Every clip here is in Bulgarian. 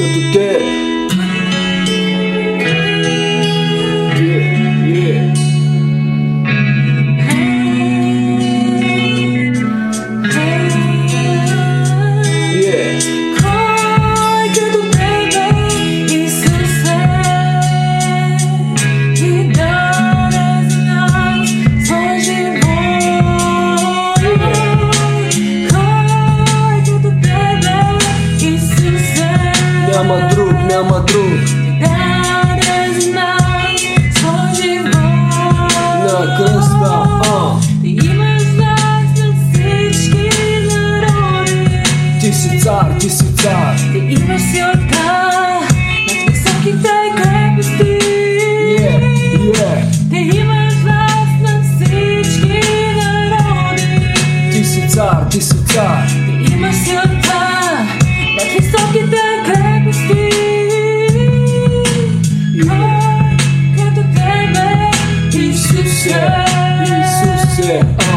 till today. Yeah, yeah. Yeah. А, Ти имаш власт над всички народи. ти си цар, ти си цар. Ти имаш силата над високите крепости. Yeah, yeah. Ти имаш власт над всички народи. Ти си цар, ти си цар. Ти имаш силата над Dice.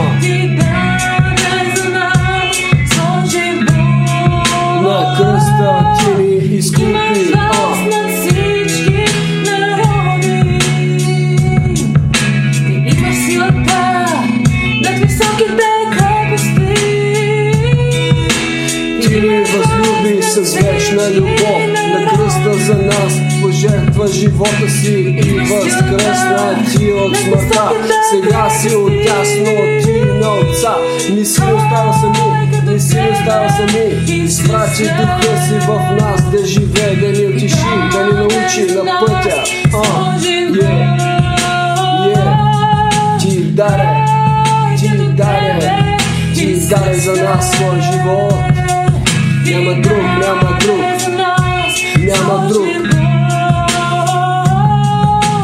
Вечна любов. На кръста за нас пожертва живота си и възкръсна ти от смъртта. Сега си отясно ти на отца. Не си остава сами, не си остава сами. Изпрати духа си в нас да живее, да ни утеши, да ни научи на пътя. А, yeah, yeah. Ти даде, ти даде, ти даде за нас свой живот. Няма друг, няма друг.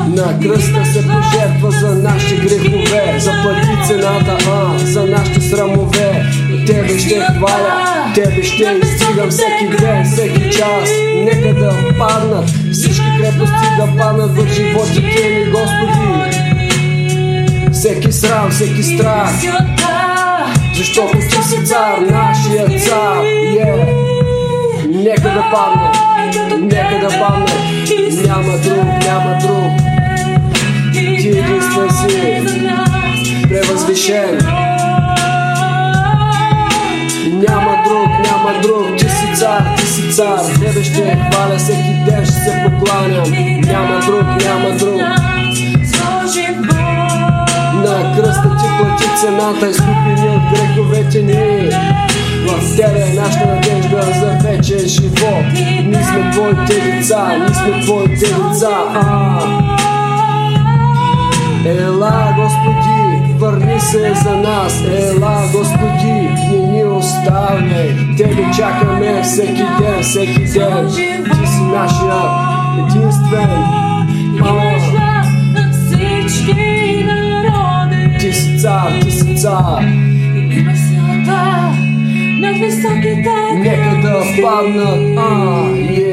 На кръста се пожертва за нашите грехове, заплати цената, а, за нашите срамове. Тебе ще хваля, Тебе ще издигам всеки ден, всеки час. Нека да паднат всички крепости да паднат в животите ни, Господи. Всеки срам, всеки страх, защото ти си цар, нашия цар. Yeah. Нека да падне, нека да падне. Няма друг, няма друг. Ти единствен си, превъзвишен. Няма друг, няма друг, ти си цар, ти си цар. Тебе ще хваля всеки ден, ще се покланям. Няма друг, няма друг. На кръста ти плати цената, изкупи ни от греховете ни. В тебе е нашата надежда за вечен живот. Твоите деца, ние сме твоите деца. А. Ела, Господи, върни се за нас. Ела, Господи, не ни оставяй. Тебе чакаме всеки ден, всеки ден. Ти си нашия единствен. А. Ти си цар, ти си цар. Нека да паднат. А, yeah.